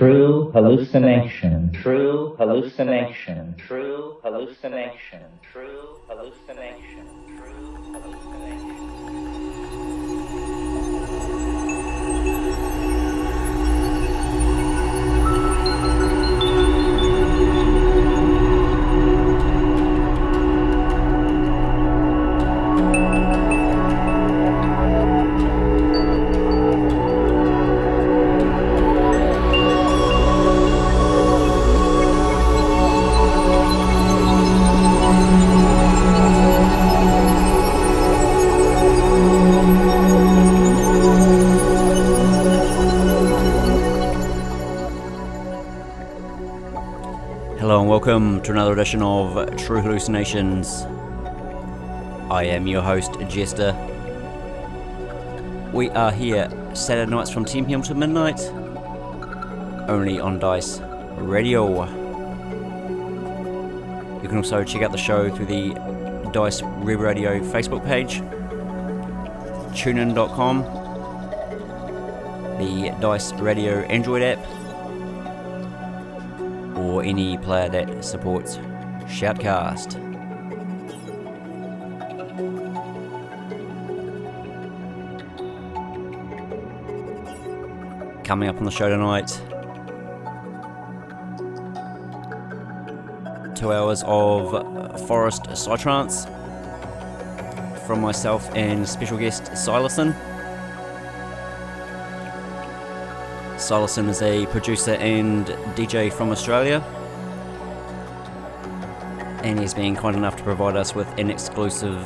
true hallucination, true hallucination, true hallucination, true hallucination, true hallucination. To another edition of True Hallucinations. I am your host, Jester. We are here Saturday nights from 10 pm to midnight, only on Dice Radio. You can also check out the show through the Dice Web Radio Facebook page, tunein.com, the Dice Radio Android app, player that supports Shoutcast. Coming up on the show tonight, two hours of Forest Psytrance from myself and special guest Silason. Silason is a producer and DJ from Australia. Been kind enough to provide us with an exclusive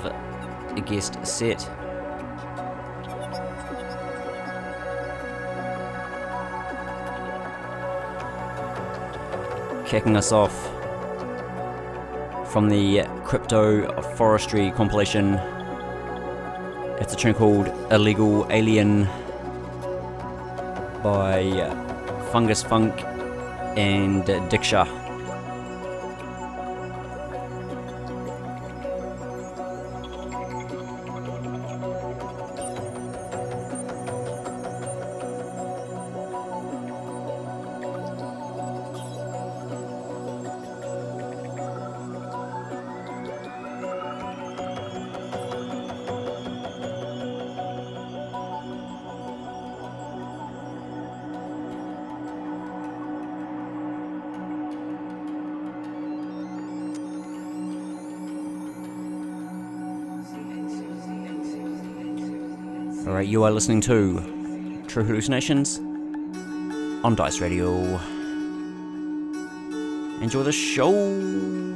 guest set. Kicking us off from the Crypto Forestry compilation. It's a tune called Illegal Alien by Fungus Funk and Diksha. You are listening to True Hallucinations on Dice Radio. Enjoy the show!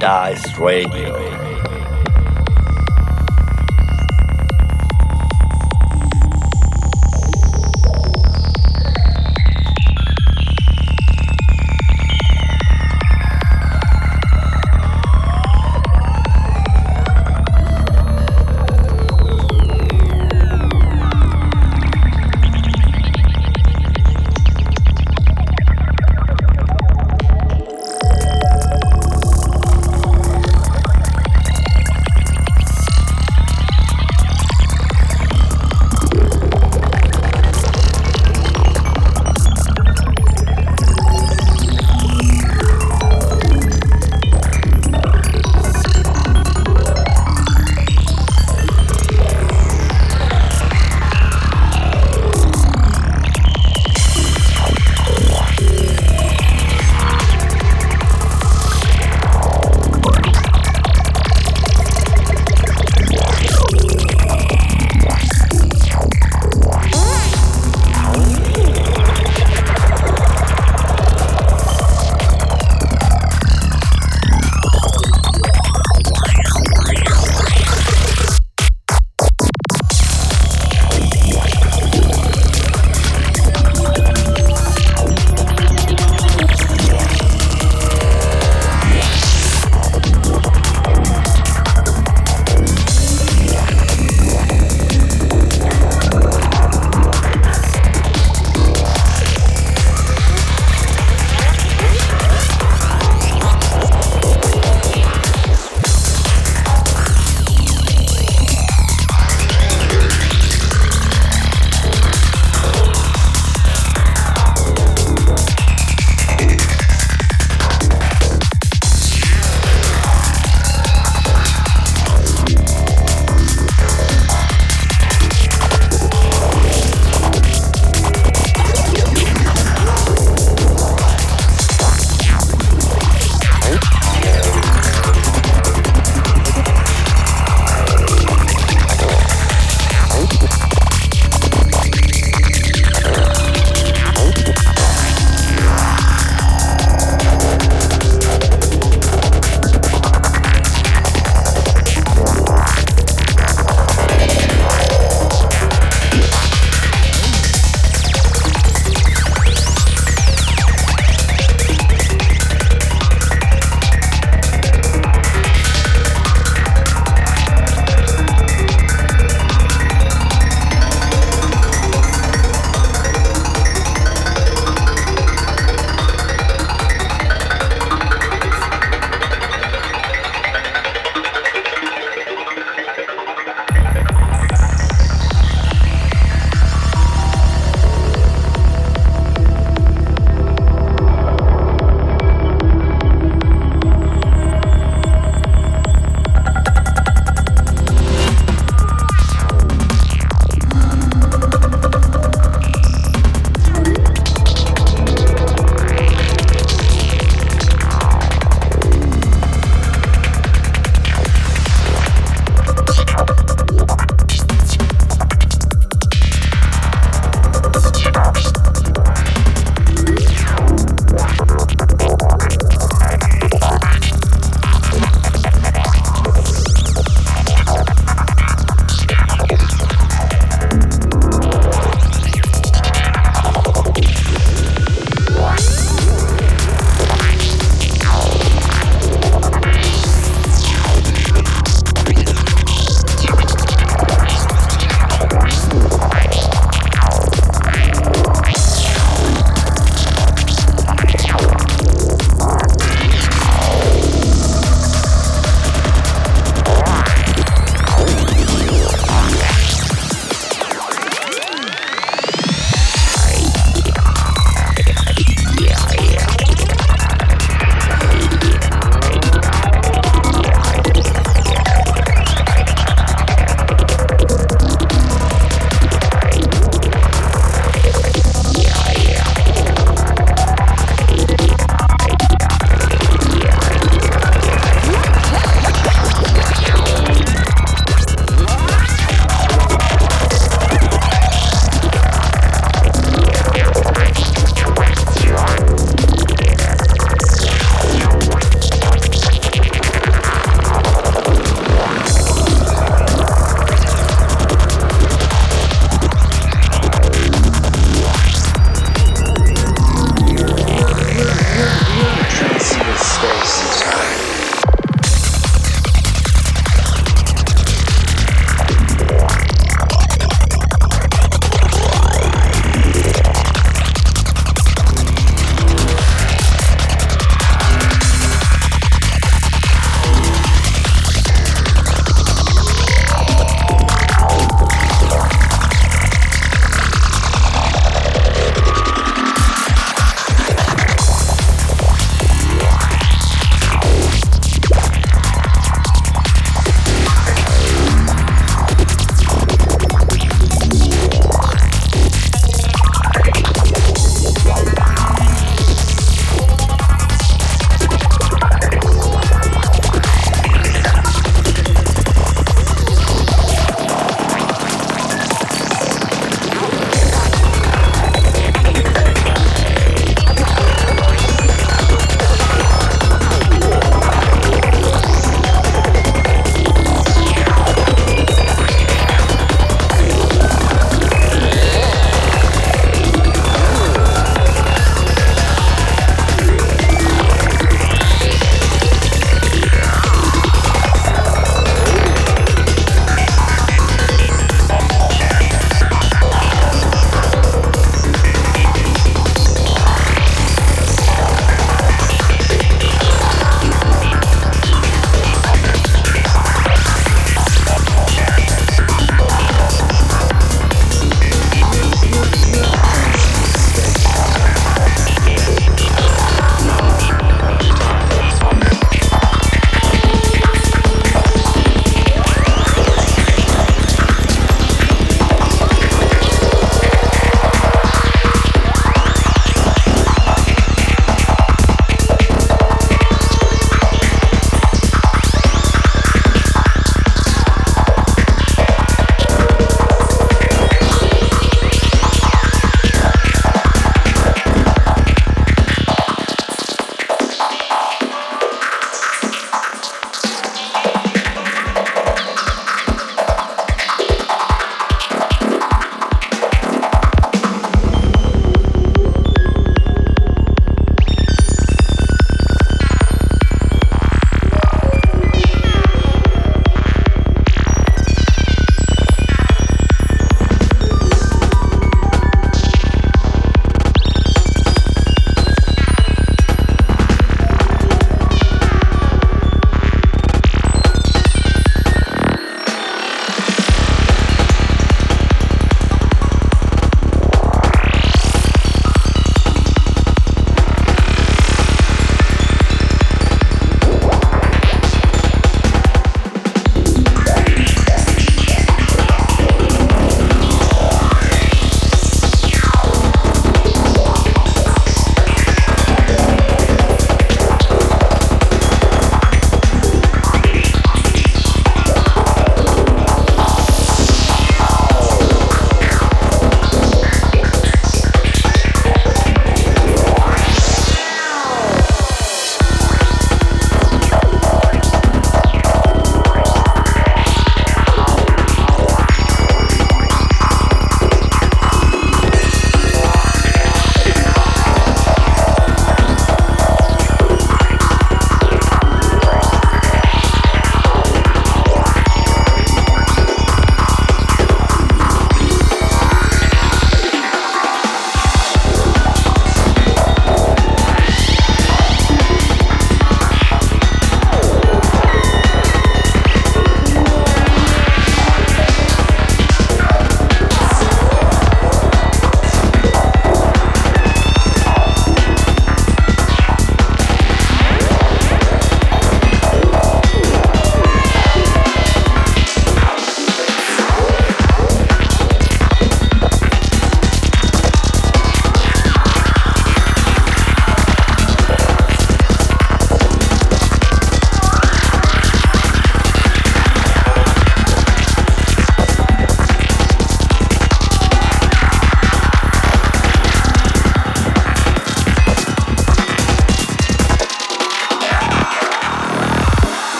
Dice Radio.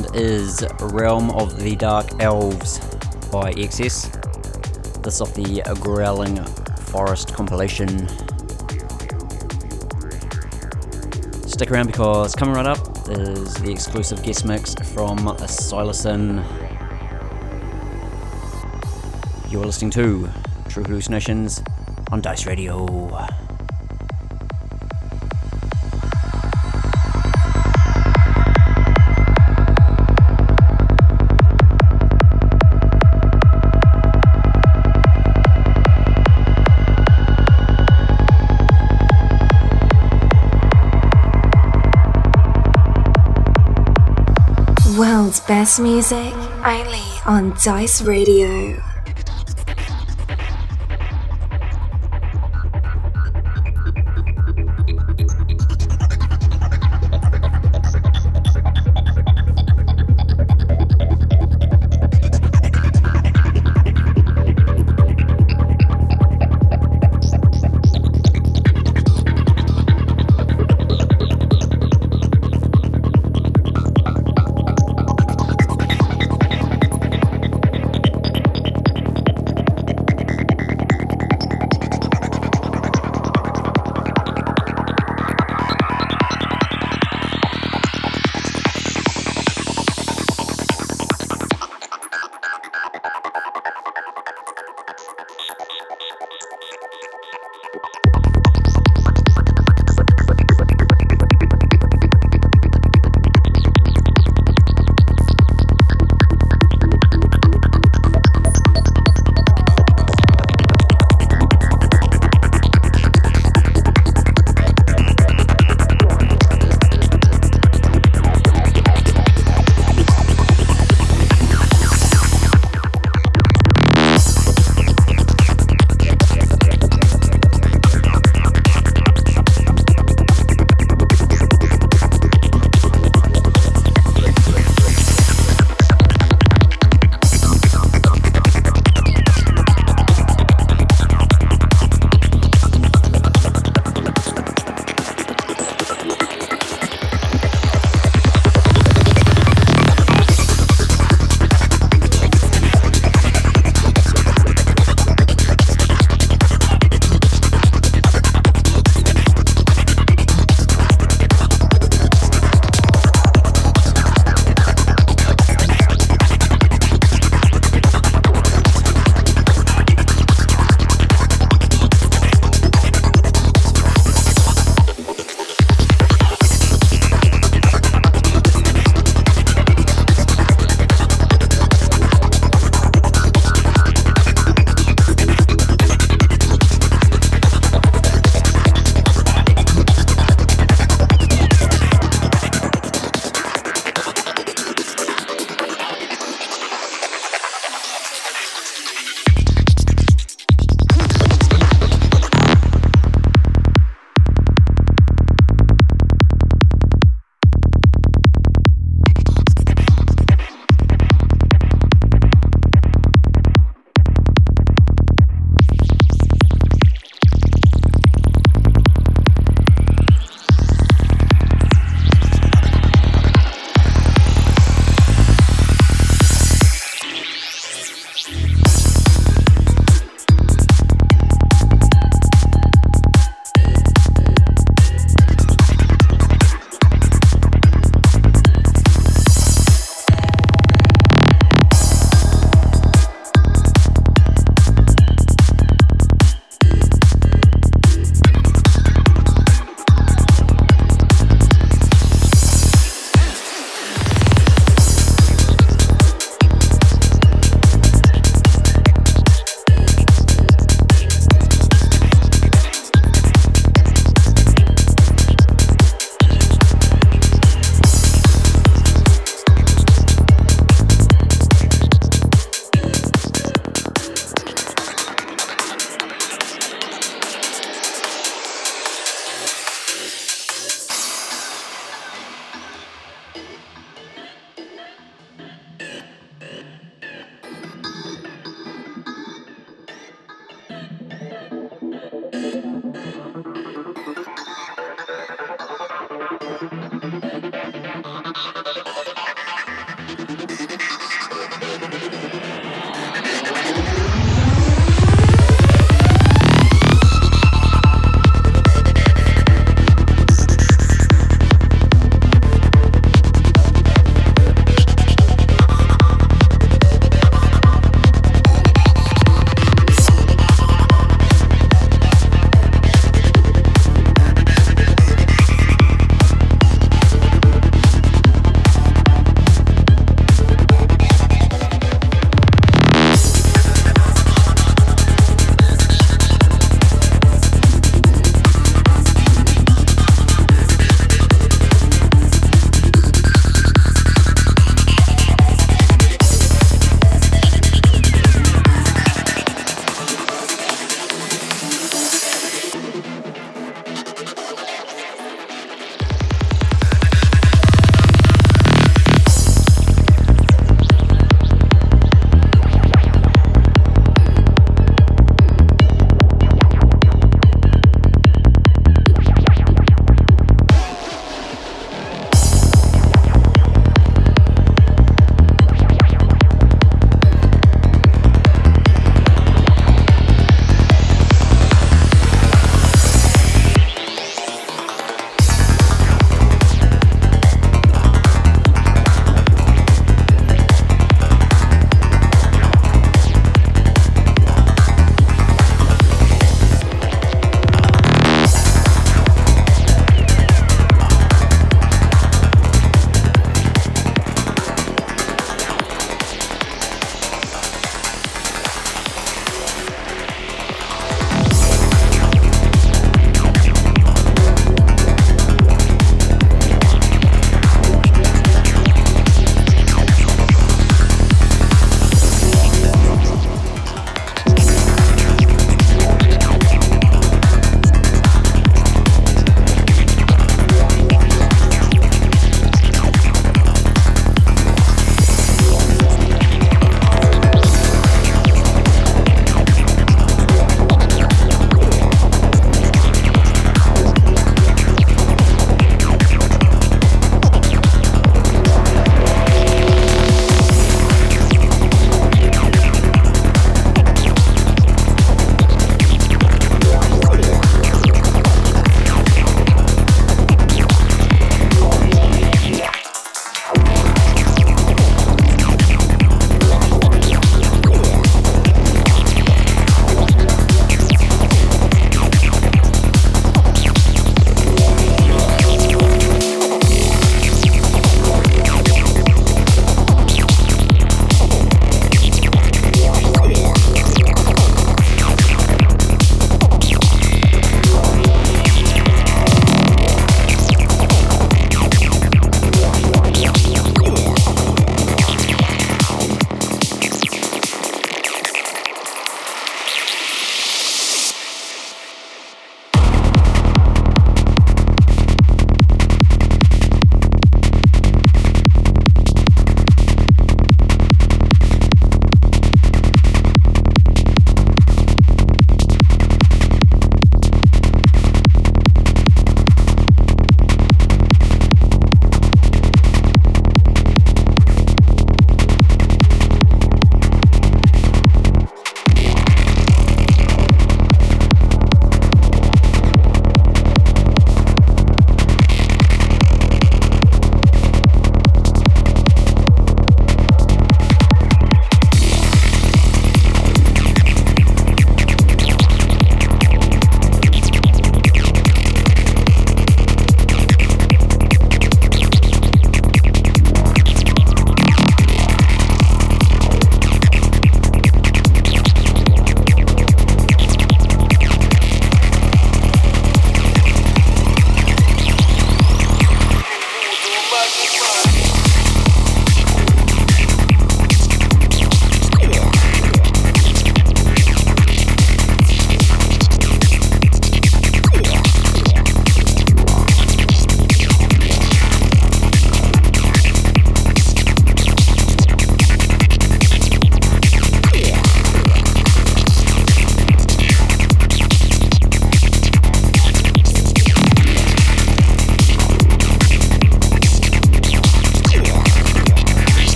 Background is Realm of the Dark Elves by XS. This off the Growling Forest compilation. Stick around because coming right up is the exclusive guest mix from Silason. You're listening to True Hallucinations on Dice Radio. World's music, only on Dice Radio.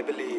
I believe.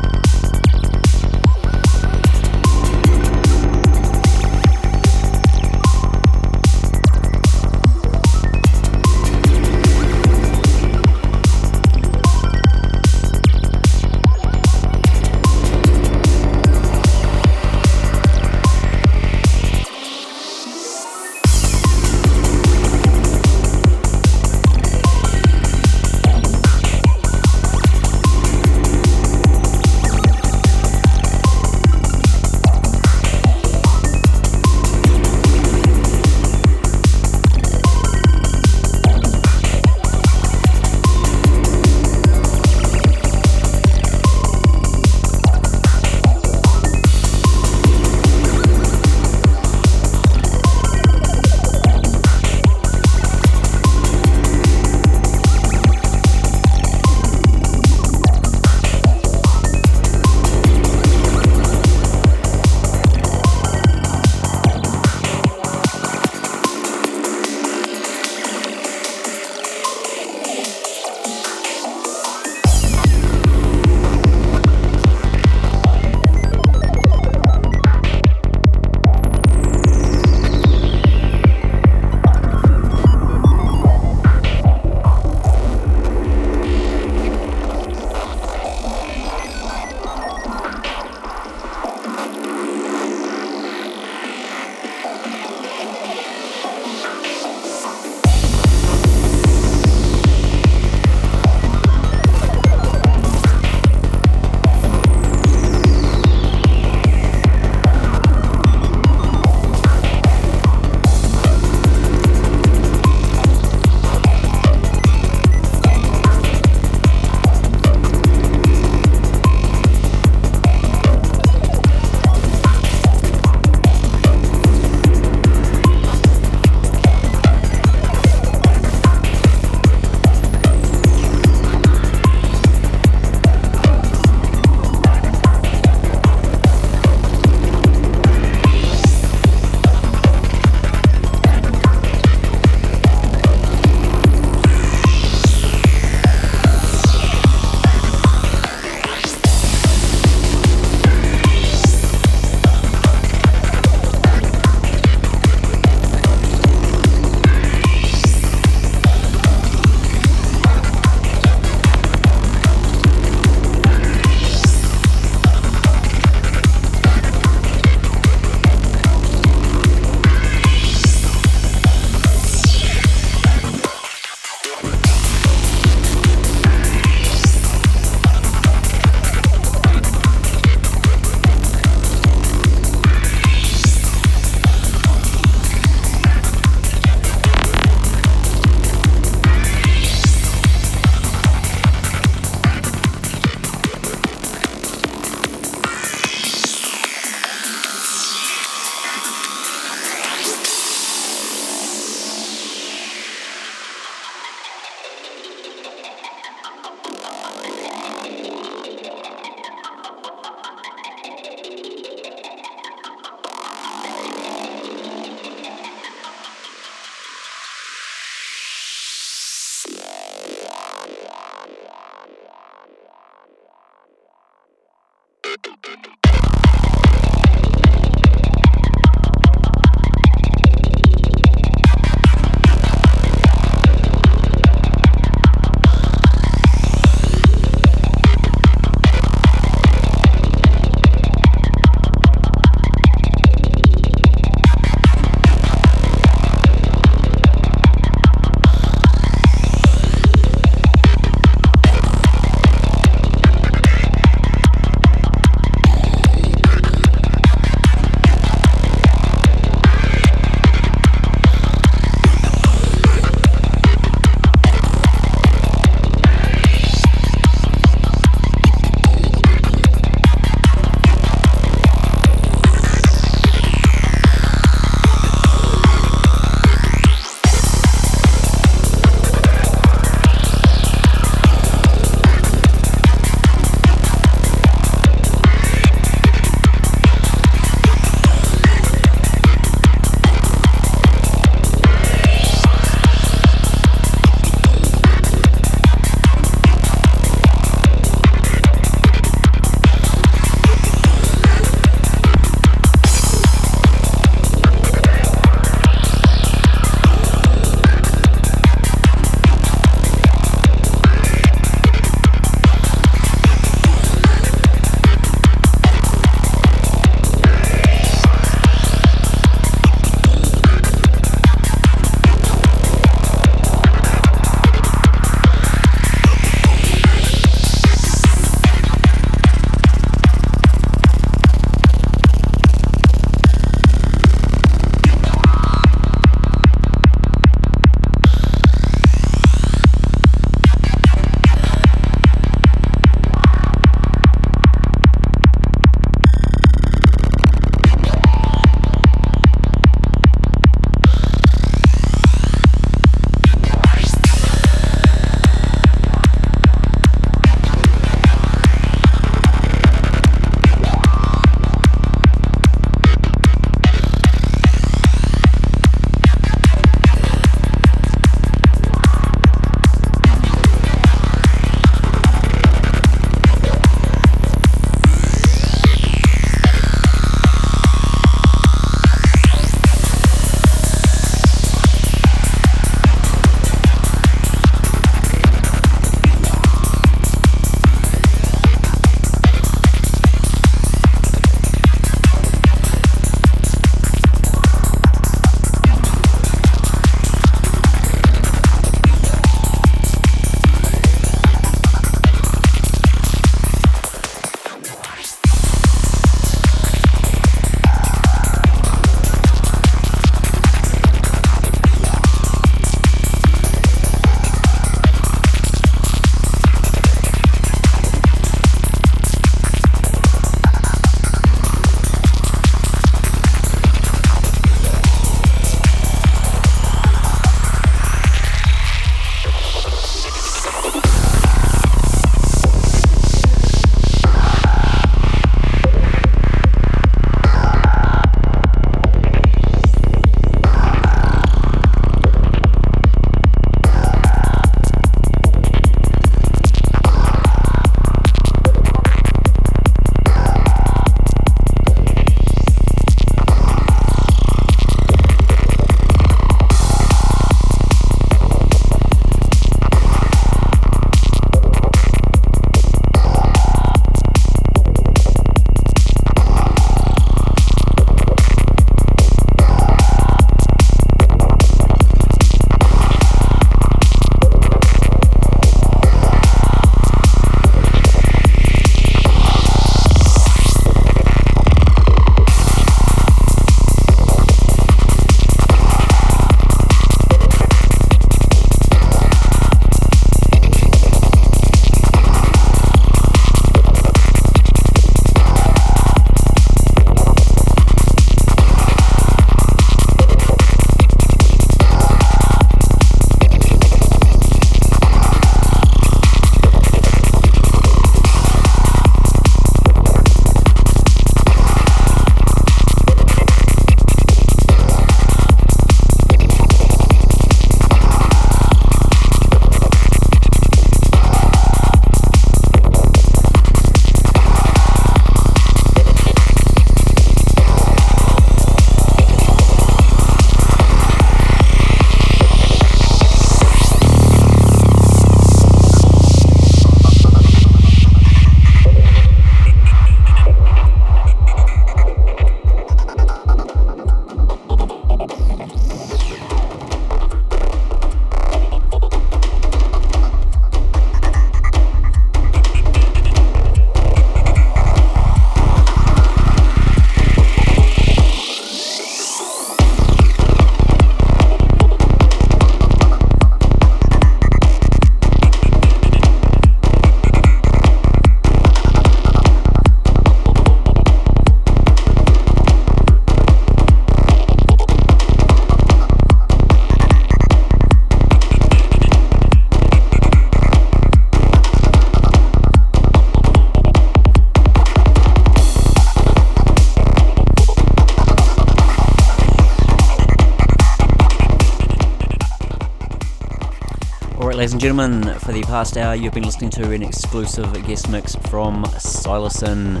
And gentlemen, for the past hour, you've been listening to an exclusive guest mix from Silerson.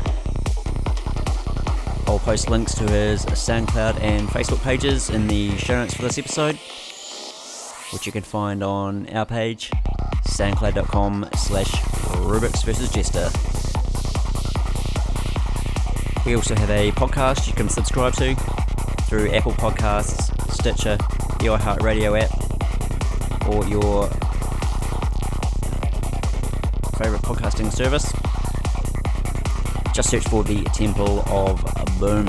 I'll post links to his SoundCloud and Facebook pages in the show notes for this episode, which you can find on our page, soundcloud.com slash Rubik's versus Jester. We also have a podcast you can subscribe to through Apple Podcasts, Stitcher, the iHeartRadio app, or your favourite podcasting service. Just search for the Temple of Boom.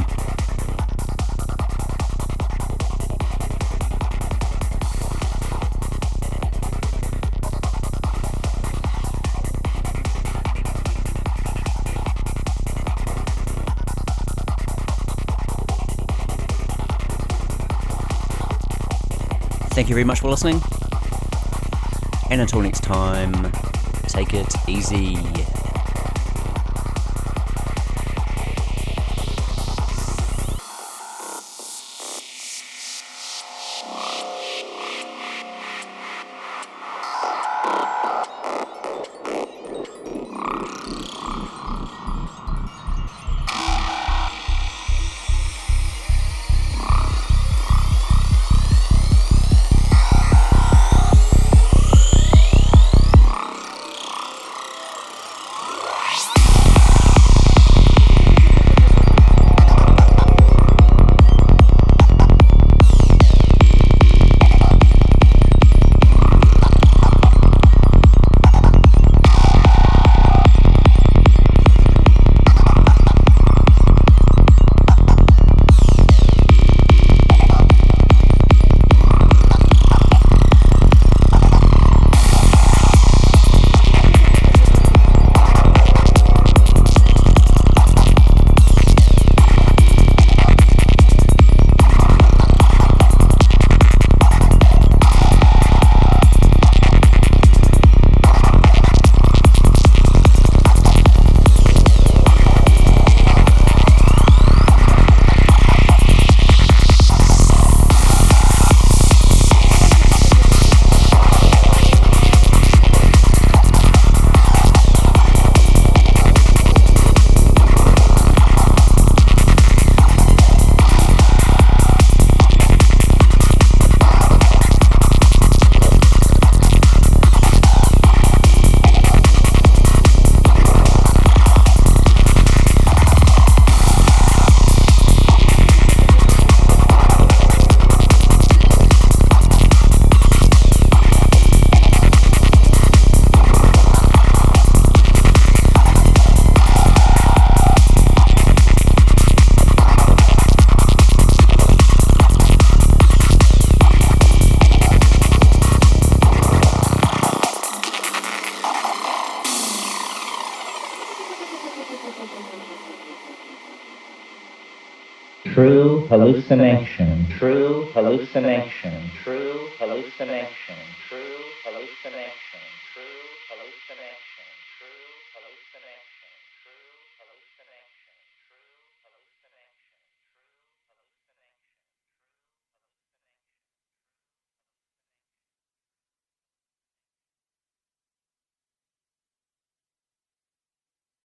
Thank you very much for listening. And until next time, take it easy.